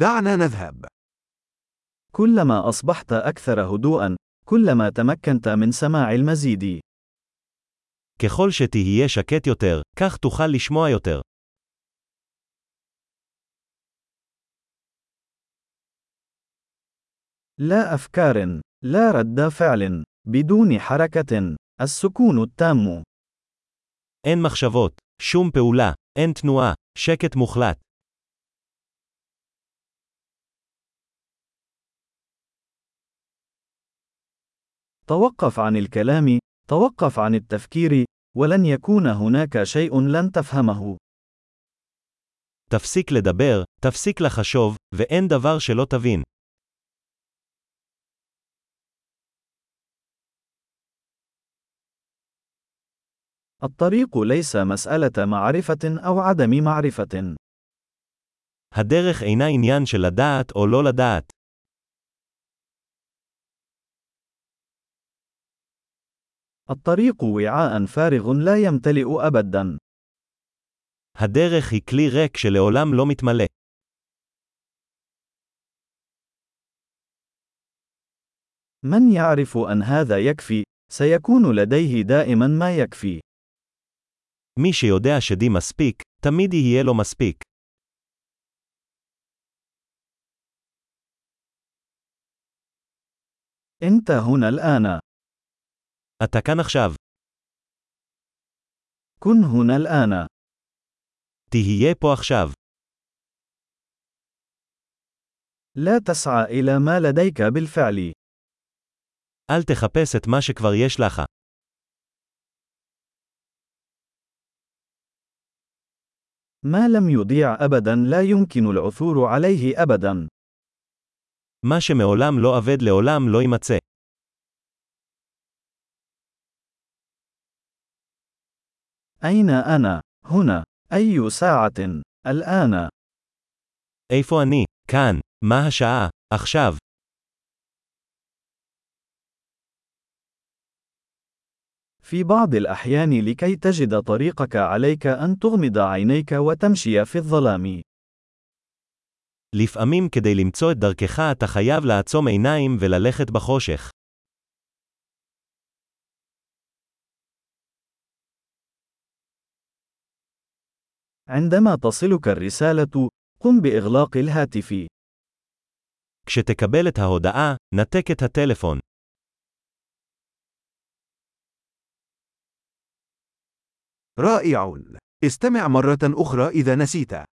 دعنا نذهب. كلما أصبحت أكثر هدوءًا، كلما تمكنت من سماع المزيد. ככל שתהיה שקט יותר, כך תוכל לשמוע יותר. لا أفكار، لا رد فعل، بدون حركة، السكون التام. אין מחשבות, שום פעולה, אין תנועה, שקט מוחלט. توقف عن الكلام، توقف عن التفكير، ولن يكون هناك شيء لن تفهمه. תפסיק לדבר, תפסיק לחשוב, ואין דבר שלא תבין. الطريق ليس مسألة معرفة أو عدم معرفة. הדרך אינה עניין של לדעת או לא לדעת. الطريق وعاء فارغ لا يمتلئ أبدا. הדרך היא כלי ריק שלעולם לא מתמלא. من يعرف أن هذا يكفي، سيكون لديه دائما ما يكفي. מי שיודע שדי מספיק, תמיד יהיה לו מספיק. أنت هنا الآن. אתה כאן עכשיו. كن هنا الآن. תהיה פה עכשיו. لا تسعى إلى ما لديك بالفعل. אל תחפש את מה שכבר יש לך. ما لم يضيع أبدا لا يمكن العثور عليه أبدا. מה שמעולם לא אבד לעולם לא יימצא. أين أنا؟ هنا. أي ساعة؟ الآن. איפה אני? כאן. מה השעה? עכשיו. في بعض الأحيان لكي تجد طريقك عليك أن تغمض عينيك وتمشي في الظلام. לפעמים כדי למצוא את דרכך אתה חייב לעצום עיניים וללכת בחושך. عندما تصلك الرسالة، قم بإغلاق الهاتف. כשתקבל את ההודעה, נתק את הטלפון. رائع. استمع مرة أخرى إذا نسيت.